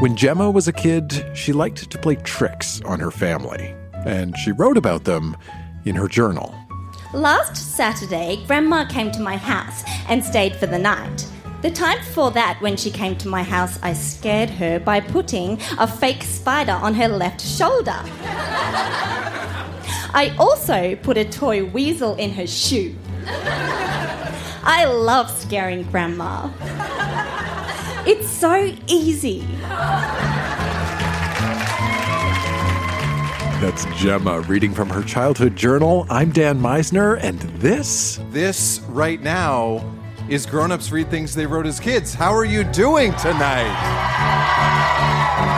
When Jemma was a kid, she liked to play tricks on her family, and she wrote about them in her journal. Last Saturday, Grandma came to my house and stayed for the night. The time before that, when she came to my house, I scared her by putting a fake spider on her left shoulder. I also put a toy weasel in her shoe. I love scaring Grandma. It's so easy. That's Jemma reading from her childhood journal. I'm Dan Meisner, and this This right now is Grown Ups Read Things They Wrote as Kids. How are you doing tonight?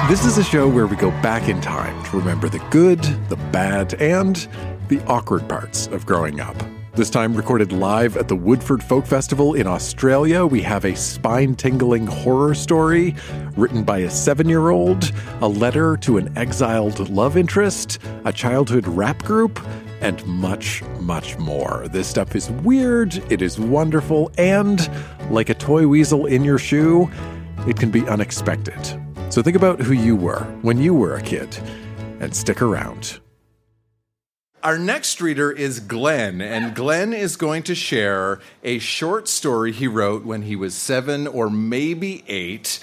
this is a show where we go back in time to remember the good, the bad, and the awkward parts of growing up. This time recorded live at the Woodford Folk Festival in Australia, we have a spine tingling horror story written by a seven year old, a letter to an exiled love interest, a childhood rap group, and much, much more. This stuff is weird, it is wonderful, and like a toy weasel in your shoe, it can be unexpected. So think about who you were when you were a kid and stick around. Our next reader is Glen, and Glen is going to share a short story he wrote when he was seven or maybe eight.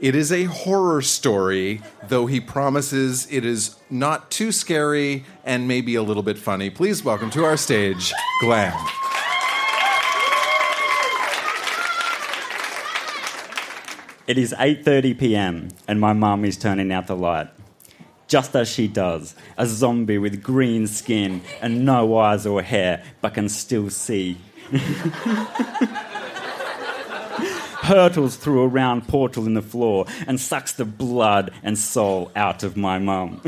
It is a horror story, though he promises it is not too scary and maybe a little bit funny. Please welcome to our stage, Glen. It is 8:30 p.m. and my mum is turning out the light. Just as she does, a zombie with green skin and no eyes or hair but can still see. Hurtles through a round portal in the floor and sucks the blood and soul out of my mum.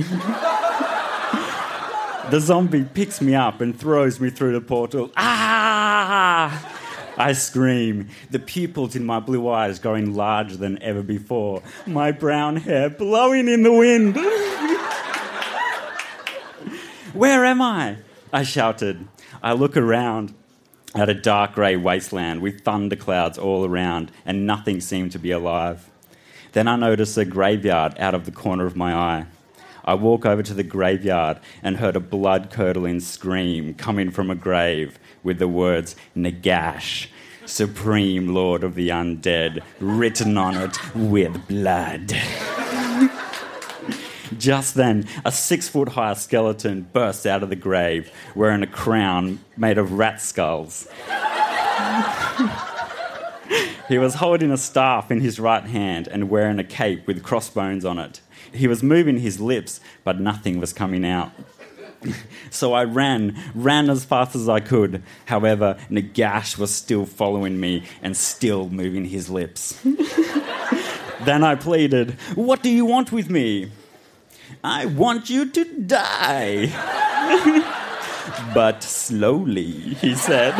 the zombie picks me up and throws me through the portal. Ah! I scream, the pupils in my blue eyes growing larger than ever before, my brown hair blowing in the wind. Where am I? I shouted. I look around at a dark grey wasteland with thunderclouds all around, and nothing seemed to be alive. Then I notice a graveyard out of the corner of my eye. I walk over to the graveyard and heard a blood curdling scream coming from a grave with the words Nagash, Supreme Lord of the Undead, written on it with blood. Just then, a six foot high skeleton bursts out of the grave wearing a crown made of rat skulls. he was holding a staff in his right hand and wearing a cape with crossbones on it. He was moving his lips, but nothing was coming out. so I ran, ran as fast as I could. However, Nagash was still following me and still moving his lips. then I pleaded, What do you want with me? I want you to die. but slowly, he said.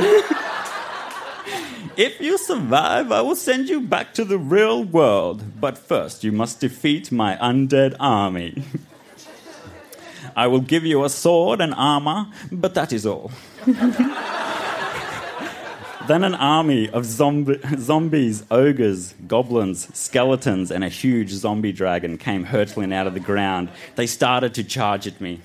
if you survive, I will send you back to the real world. But first, you must defeat my undead army. I will give you a sword and armor, but that is all. Then an army of zombi- zombies, ogres, goblins, skeletons, and a huge zombie dragon came hurtling out of the ground. They started to charge at me.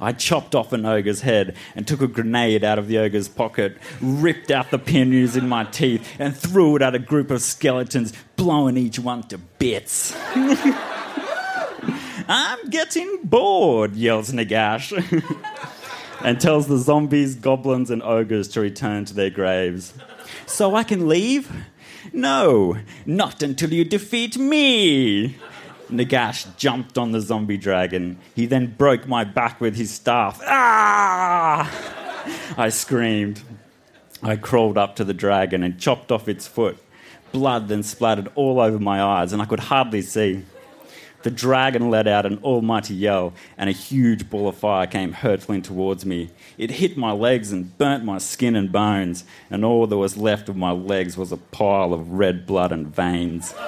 I chopped off an ogre's head and took a grenade out of the ogre's pocket, ripped out the pin using my teeth, and threw it at a group of skeletons, blowing each one to bits. I'm getting bored, yells Nagash. and tells the zombies, goblins, and ogres to return to their graves. So I can leave? No, not until you defeat me. Nagash jumped on the zombie dragon. He then broke my back with his staff. Ah! I screamed. I crawled up to the dragon and chopped off its foot. Blood then splattered all over my eyes, and I could hardly see. The dragon let out an almighty yell, and a huge ball of fire came hurtling towards me. It hit my legs and burnt my skin and bones, and all that was left of my legs was a pile of red blood and veins.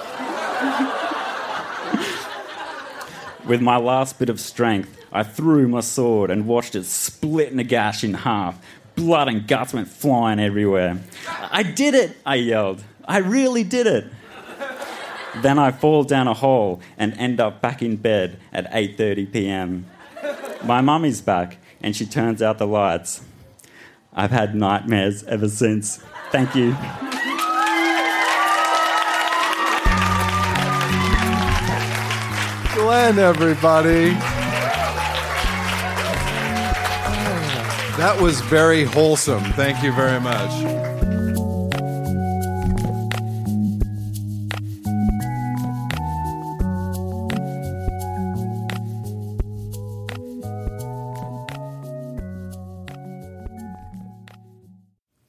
With my last bit of strength, I threw my sword and watched it split Nagash in half. Blood and guts went flying everywhere. I did it, I yelled. I really did it. Then I fall down a hole and end up back in bed at 8:30 p.m. My mummy's back and she turns out the lights. I've had nightmares ever since. Thank you. Glen, everybody. That was very wholesome. Thank you very much.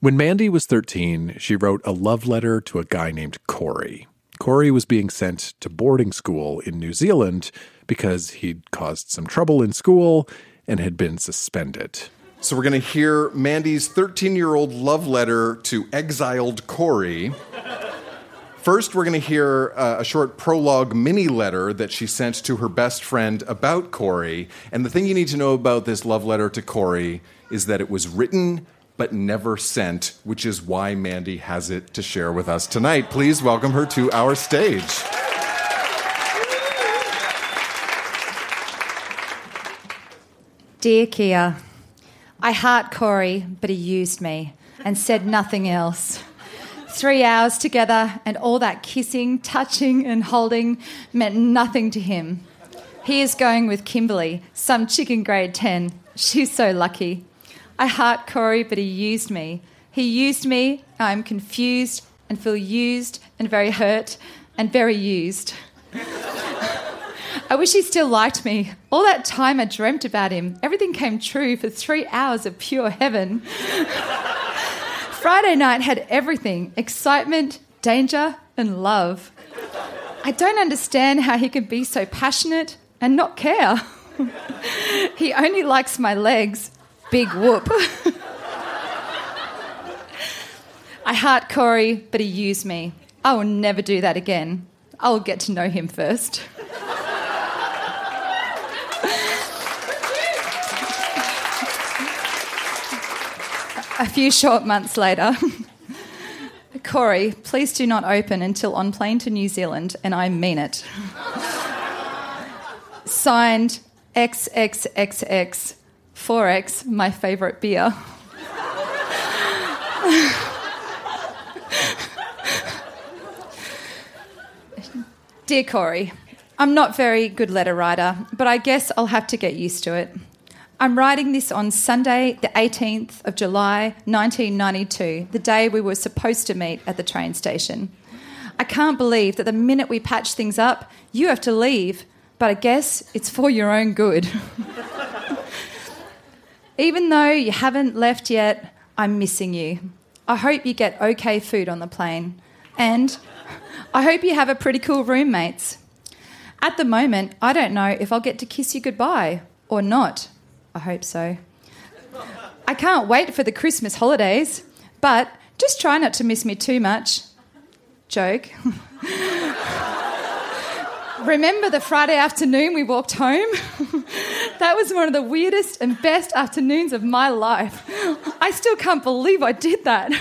When Mandy was 13, she wrote a love letter to a guy named Corey. Corey was being sent to boarding school in New Zealand because he'd caused some trouble in school and had been suspended. So we're going to hear Mandy's 13 year old love letter to exiled Corey. First, we're going to hear uh, a short prologue mini letter that she sent to her best friend about Corey. And the thing you need to know about this love letter to Corey is that it was written but never sent, which is why Mandy has it to share with us tonight. Please welcome her to our stage. Dear Kia, I heart Corey, but he used me and said nothing else. Three hours together and all that kissing, touching, and holding meant nothing to him. He is going with Kimberly, some chick in grade 10. She's so lucky. I heart Corey, but he used me. He used me. I'm confused and feel used and very hurt and very used. I wish he still liked me. All that time I dreamt about him, everything came true for three hours of pure heaven. Friday night had everything excitement, danger, and love. I don't understand how he can be so passionate and not care. he only likes my legs. Big whoop. I heart Corey, but he used me. I will never do that again. I will get to know him first. A few short months later, Corey, please do not open until on plane to New Zealand, and I mean it. Signed XXXX 4X, my favourite beer. Dear Corey, I'm not very good letter writer, but I guess I'll have to get used to it. I'm writing this on Sunday, the 18th of July, 1992, the day we were supposed to meet at the train station. I can't believe that the minute we patch things up, you have to leave, but I guess it's for your own good. Even though you haven't left yet, I'm missing you. I hope you get okay food on the plane. And I hope you have a pretty cool roommates. At the moment, I don't know if I'll get to kiss you goodbye or not. I hope so. I can't wait for the Christmas holidays, but just try not to miss me too much. Joke. Remember the Friday afternoon we walked home? that was one of the weirdest and best afternoons of my life. I still can't believe I did that.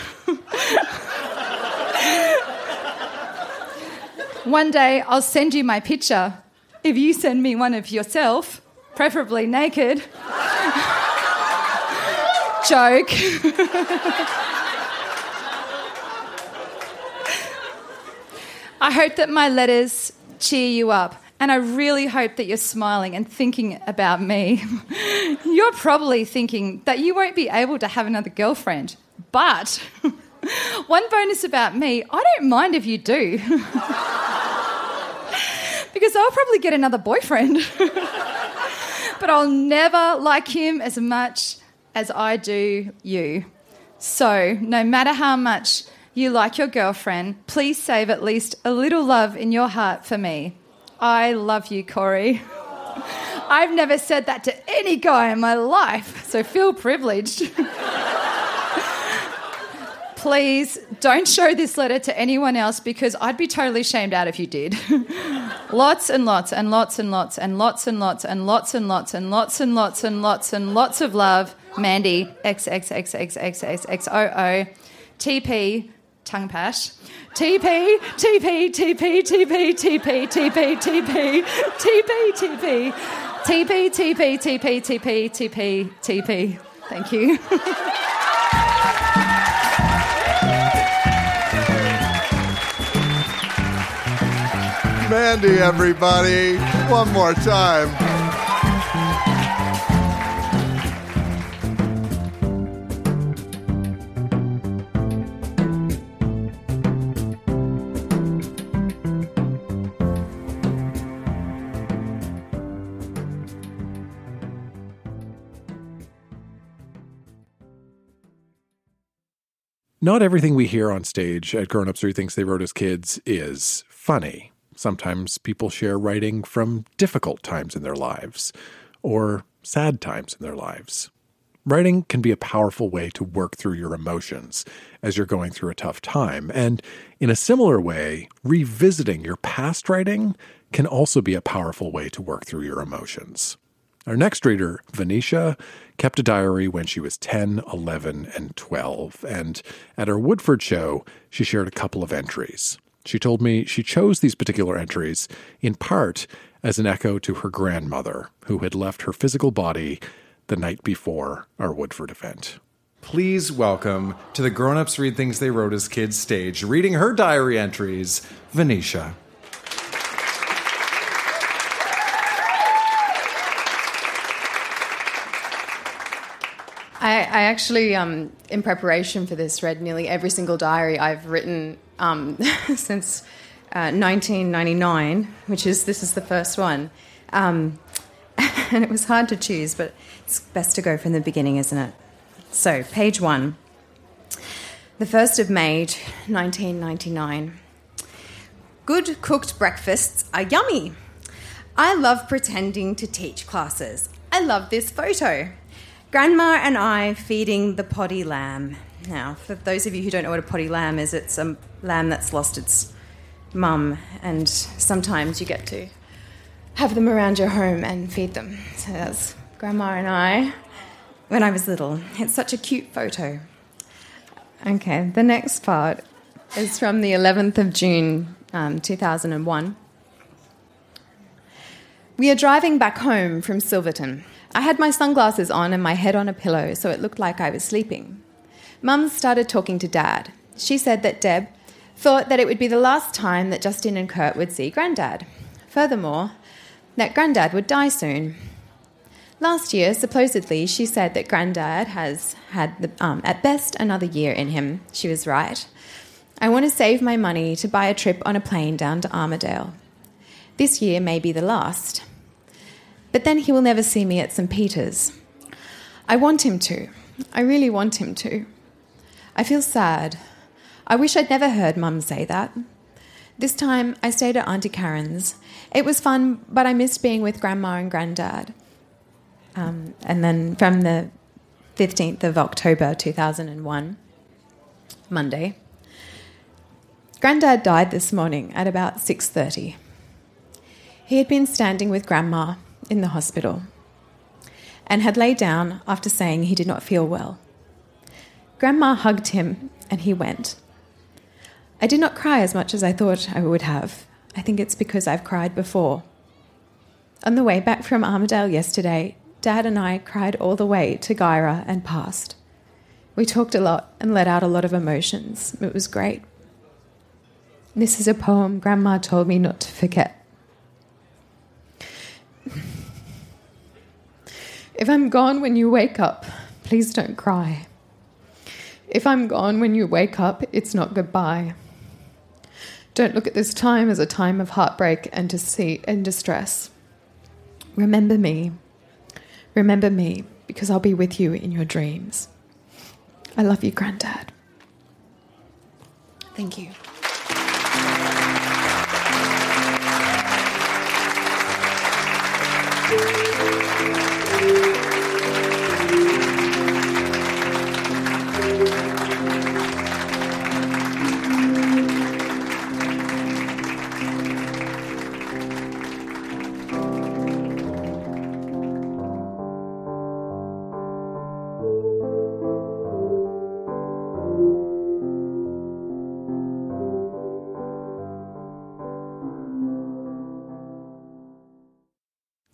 one day I'll send you my picture. If you send me one of yourself, preferably naked. Joke. I hope that my letters cheer you up. And I really hope that you're smiling and thinking about me. you're probably thinking that you won't be able to have another girlfriend. But one bonus about me, I don't mind if you do. because I'll probably get another boyfriend. but I'll never like him as much as I do you. So, no matter how much you like your girlfriend, please save at least a little love in your heart for me. I love you, Corey. I've never said that to any guy in my life, so feel privileged. Please don't show this letter to anyone else because I'd be totally shamed out if you did. lots and lots and lots and lots and lots and lots and lots and lots and lots and lots and lots and lots of love. Mandy XXXXXXXOO TP tongue pat. TP, TP, TP, TP, TP, TP, TP, TP, TP, TP, TP, TP, TP, TP, TP. Thank you. Mandy, everybody. One more time. Not everything we hear on stage at Grown Ups Read Things They Wrote as Kids is funny. Sometimes people share writing from difficult times in their lives or sad times in their lives. Writing can be a powerful way to work through your emotions as you're going through a tough time. And in a similar way, revisiting your past writing can also be a powerful way to work through your emotions. Our next reader, Venetia, kept a diary when she was 10, 11, and 12. And at our Woodford show, she shared a couple of entries. She told me she chose these particular entries in part as an echo to her grandmother, who had left her physical body the night before our Woodford event. Please welcome to the Grown Ups Read Things They Wrote as Kids stage, reading her diary entries, Venetia. I, I actually, um, in preparation for this, read nearly every single diary I've written um, since uh, 1999, which is this is the first one. Um, and it was hard to choose, but it's best to go from the beginning, isn't it? So, page one. The 1st of May, 1999. Good cooked breakfasts are yummy. I love pretending to teach classes. I love this photo. Grandma and I feeding the potty lamb. Now, for those of you who don't know what a potty lamb is, it's a lamb that's lost its mum, and sometimes you get to have them around your home and feed them. So that's Grandma and I when I was little. It's such a cute photo. Okay, the next part is from the 11th of June, um, 2001. We are driving back home from Silverton. I had my sunglasses on and my head on a pillow, so it looked like I was sleeping. Mum started talking to Dad. She said that Deb thought that it would be the last time that Justin and Kurt would see Grandad. Furthermore, that Grandad would die soon. Last year, supposedly, she said that Grandad has had, the, um, at best, another year in him. She was right. I want to save my money to buy a trip on a plane down to Armidale. This year may be the last. But then he will never see me at St. Peter's. I want him to. I really want him to. I feel sad. I wish I'd never heard Mum say that. This time I stayed at Auntie Karen's. It was fun, but I missed being with Grandma and Granddad. Um, and then from the 15th of October 2001, Monday, Granddad died this morning at about 6:30. He had been standing with Grandma in the hospital and had laid down after saying he did not feel well. Grandma hugged him and he went. I did not cry as much as I thought I would have. I think it's because I've cried before. On the way back from Armidale yesterday, Dad and I cried all the way to Guyra and past. We talked a lot and let out a lot of emotions. It was great. This is a poem Grandma told me not to forget. If I'm gone when you wake up, please don't cry. If I'm gone when you wake up, it's not goodbye. Don't look at this time as a time of heartbreak and deceit and distress. Remember me. Remember me, because I'll be with you in your dreams. I love you, Granddad. Thank you.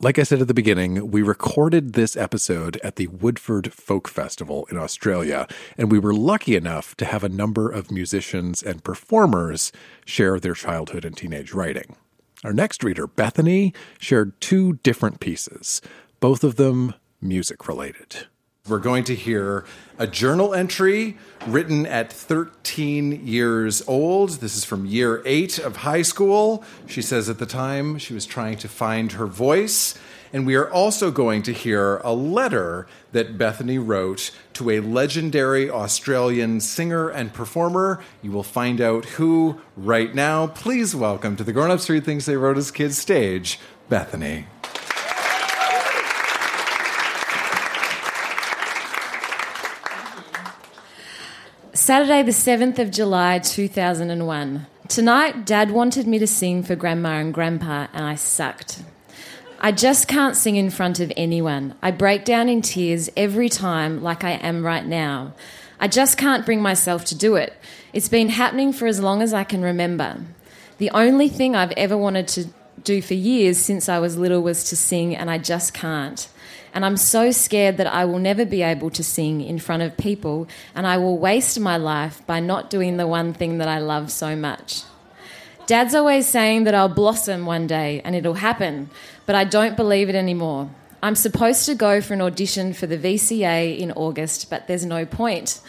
Like I said at the beginning, we recorded this episode at the Woodford Folk Festival in Australia, and we were lucky enough to have a number of musicians and performers share their childhood and teenage writing. Our next reader, Bethany, shared two different pieces, both of them music related. We're going to hear a journal entry written at 13 years old. This is from year eight of high school. She says at the time she was trying to find her voice. And we are also going to hear a letter that Bethany wrote to a legendary Australian singer and performer. You will find out who right now. Please welcome to the Grown Ups Read Things They Wrote as Kids stage, Bethany. Saturday, the 7th of July 2001. Tonight, Dad wanted me to sing for Grandma and Grandpa, and I sucked. I just can't sing in front of anyone. I break down in tears every time, like I am right now. I just can't bring myself to do it. It's been happening for as long as I can remember. The only thing I've ever wanted to do for years since I was little was to sing, and I just can't. And I'm so scared that I will never be able to sing in front of people, and I will waste my life by not doing the one thing that I love so much. Dad's always saying that I'll blossom one day and it'll happen, but I don't believe it anymore. I'm supposed to go for an audition for the VCA in August, but there's no point.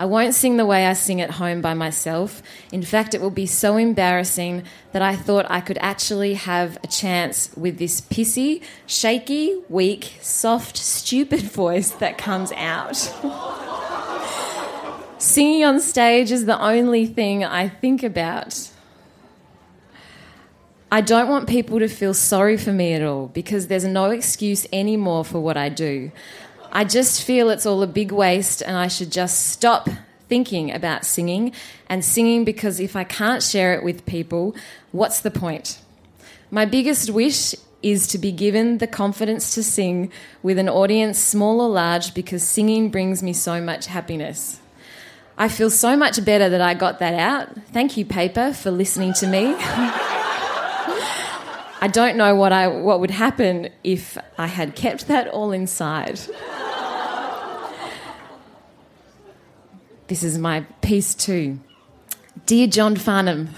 I won't sing the way I sing at home by myself. In fact, it will be so embarrassing that I thought I could actually have a chance with this pissy, shaky, weak, soft, stupid voice that comes out. Singing on stage is the only thing I think about. I don't want people to feel sorry for me at all because there's no excuse anymore for what I do. I just feel it's all a big waste and I should just stop thinking about singing and singing because if I can't share it with people, what's the point? My biggest wish is to be given the confidence to sing with an audience, small or large, because singing brings me so much happiness. I feel so much better that I got that out. Thank you, paper, for listening to me. I don't know what I what would happen if I had kept that all inside. This is my piece too. Dear John Farnham.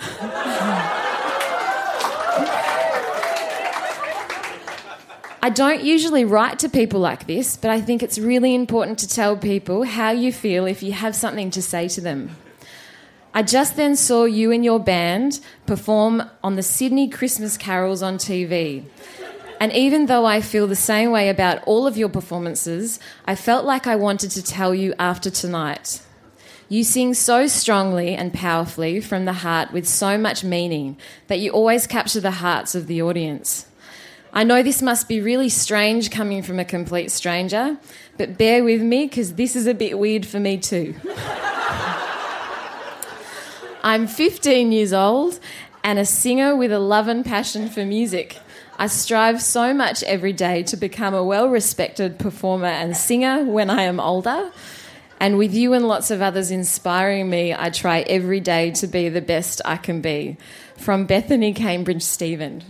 I don't usually write to people like this, but I think it's really important to tell people how you feel if you have something to say to them. I just then saw you and your band perform on the Sydney Christmas carols on TV. And even though I feel the same way about all of your performances, I felt like I wanted to tell you after tonight. You sing so strongly and powerfully from the heart with so much meaning that you always capture the hearts of the audience. I know this must be really strange coming from a complete stranger, but bear with me because this is a bit weird for me too. I'm 15 years old and a singer with a love and passion for music. I strive so much every day to become a well respected performer and singer when I am older. And with you and lots of others inspiring me, I try every day to be the best I can be. From Bethany Cambridge Stephen.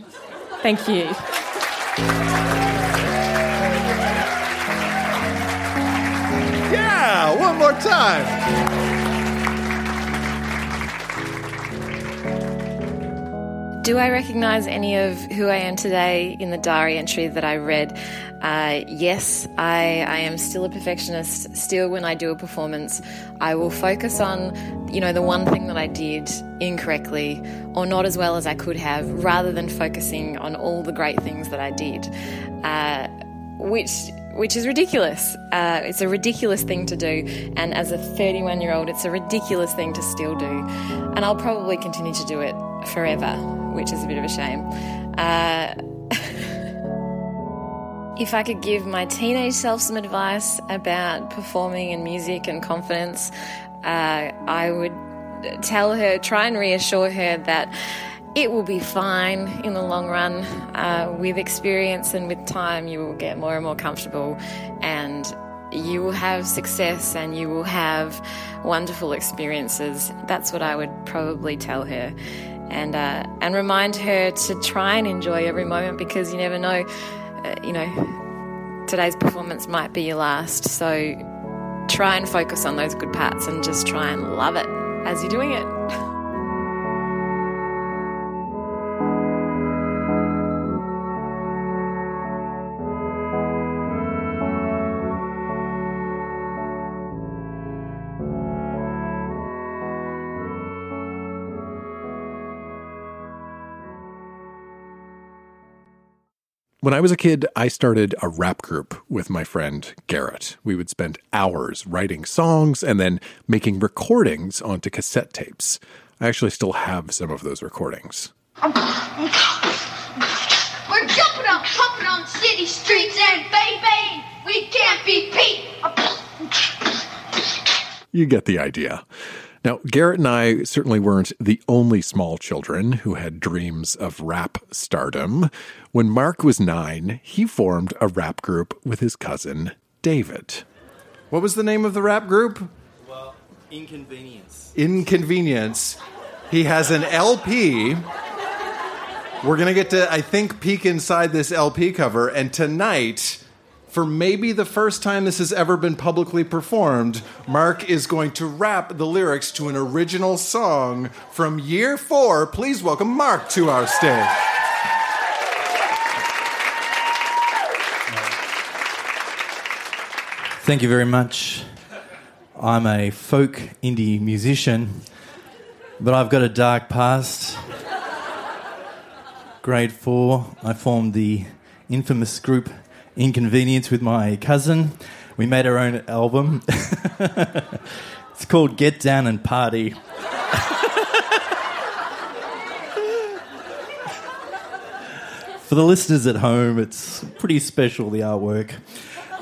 Thank you. Yeah, one more time. Do I recognise any of who I am today in the diary entry that I read? Uh, yes, I, I am still a perfectionist. Still, when I do a performance, I will focus on, you know, the one thing that I did incorrectly or not as well as I could have, rather than focusing on all the great things that I did, uh, which which is ridiculous. Uh, it's a ridiculous thing to do, and as a 31 year old, it's a ridiculous thing to still do. And I'll probably continue to do it forever, which is a bit of a shame. Uh, if I could give my teenage self some advice about performing and music and confidence, uh, I would tell her, try and reassure her that it will be fine in the long run. Uh, with experience and with time, you will get more and more comfortable, and you will have success and you will have wonderful experiences. That's what I would probably tell her, and uh, and remind her to try and enjoy every moment because you never know uh, you know, today's performance might be your last. So try and focus on those good parts and just try and love it as you're doing it. When I was a kid, I started a rap group with my friend Garrett. We would spend hours writing songs and then making recordings onto cassette tapes. I actually still have some of those recordings. We're jumping up, pumping on city streets, and baby, we can't be beat. You get the idea. Now, Garrett and I certainly weren't the only small children who had dreams of rap stardom. When Mark was nine, he formed a rap group with his cousin, David. What was the name of the rap group? Well, inconvenience. Inconvenience. He has an LP. We're going to get to, I think, peek inside this LP cover. And tonight, for maybe the first time this has ever been publicly performed, Mark is going to rap the lyrics to an original song from year four. Please welcome Mark to our stage. Thank you very much. I'm a folk indie musician, but I've got a dark past. Grade four, I formed the infamous group Inconvenience with my cousin. We made our own album. it's called Get Down and Party. For the listeners at home, it's pretty special, the artwork.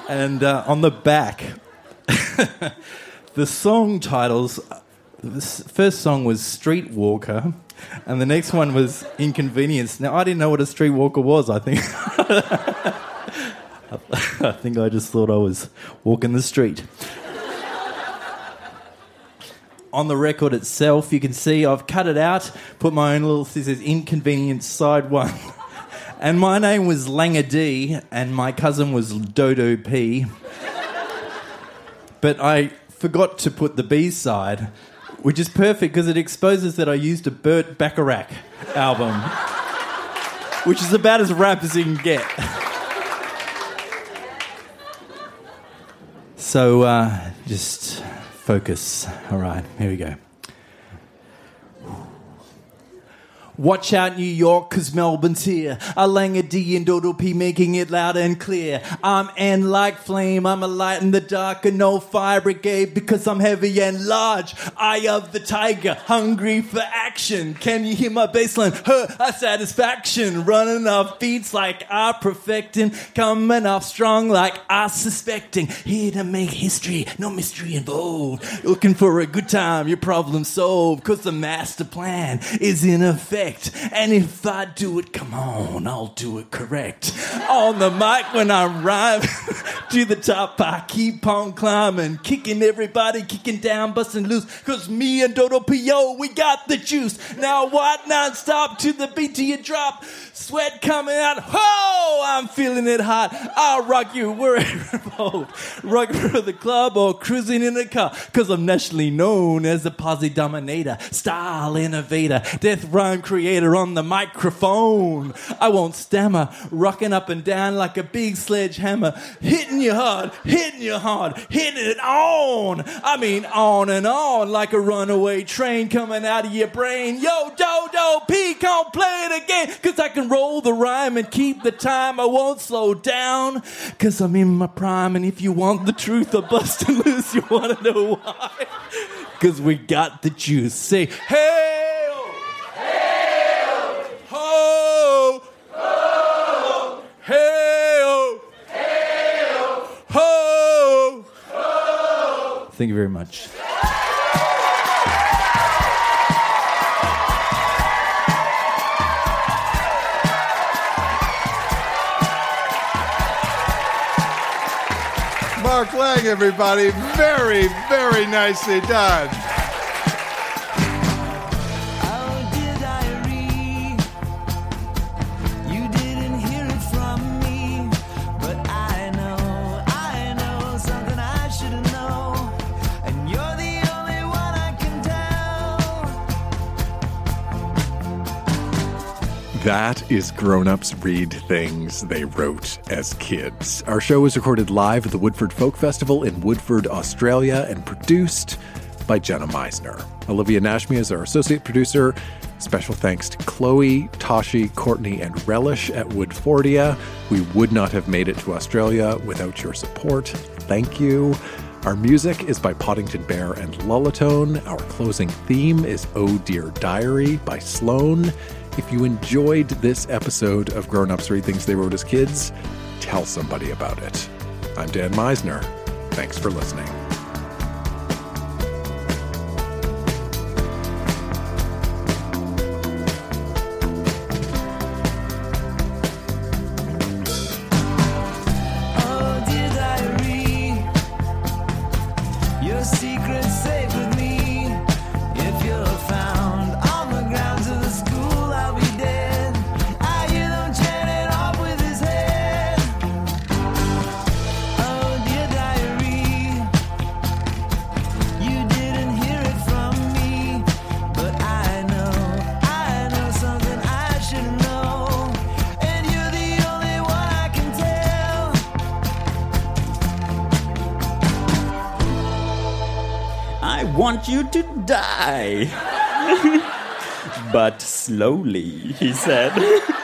And uh, on the back, the song titles the first song was Streetwalker, and the next one was Inconvenience. Now, I didn't know what a streetwalker was, I think. I think I just thought I was walking the street. On the record itself, you can see I've cut it out, put my own little scissors, inconvenience side one. And my name was Langer D, and my cousin was Dodo P. But I forgot to put the B side, which is perfect because it exposes that I used a Burt Bacharach album, which is about as rap as you can get. So uh, just focus. All right, here we go. Watch out, New York, cause Melbourne's here. A Langer D and Dodo P making it loud and clear. I'm N like flame, I'm a light in the dark and no fire brigade because I'm heavy and large. Eye of the tiger, hungry for action. Can you hear my bassline? Her a satisfaction. Running off beats like I perfecting. Coming off strong like I suspecting. Here to make history, no mystery involved. Looking for a good time, your problem solved. Cause the master plan is in effect. And if I do it, come on, I'll do it correct. On the mic when I rhyme to the top, I keep on climbing, kicking everybody, kicking down, busting loose. Cause me and Dodo P.O., we got the juice. Now what non-stop to the beat drop. Sweat coming out, oh, I'm feeling it hot. I'll rock you wherever. Rock for the club or cruising in a car. Cause I'm nationally known as the posse dominator, style innovator, death rhyme creator on the microphone. I won't stammer, rocking up and down like a big sledgehammer, hitting you hard, hitting you hard, hitting it on. I mean, on and on like a runaway train coming out of your brain. Yo, Dodo P, come play it again. Cause I can roll the rhyme and keep the time. I won't slow down. Cause I'm in my prime. And if you want the truth, I bust and loose. You wanna know why? Cause we got the juice. Say, hey! Ho! Ho! Hey! Ho! Thank you very much. Mark Lang, everybody. Very, very nicely done. That is Grown Ups Read Things They Wrote as Kids. Our show was recorded live at the Woodford Folk Festival in Woodford, Australia, and produced by Jenna Meisner. Olivia Nashmi is our associate producer. Special thanks to Chloe, Tashi, Courtney, and Relish at Woodfordia. We would not have made it to Australia without your support. Thank you. Our music is by Podington Bear and Lullatone. Our closing theme is Oh Dear Diary by Sloan. If you enjoyed this episode of Grown Ups Read Things They Wrote as Kids, tell somebody about it. I'm Dan Meisner. Thanks for listening. You to die. but slowly, he said.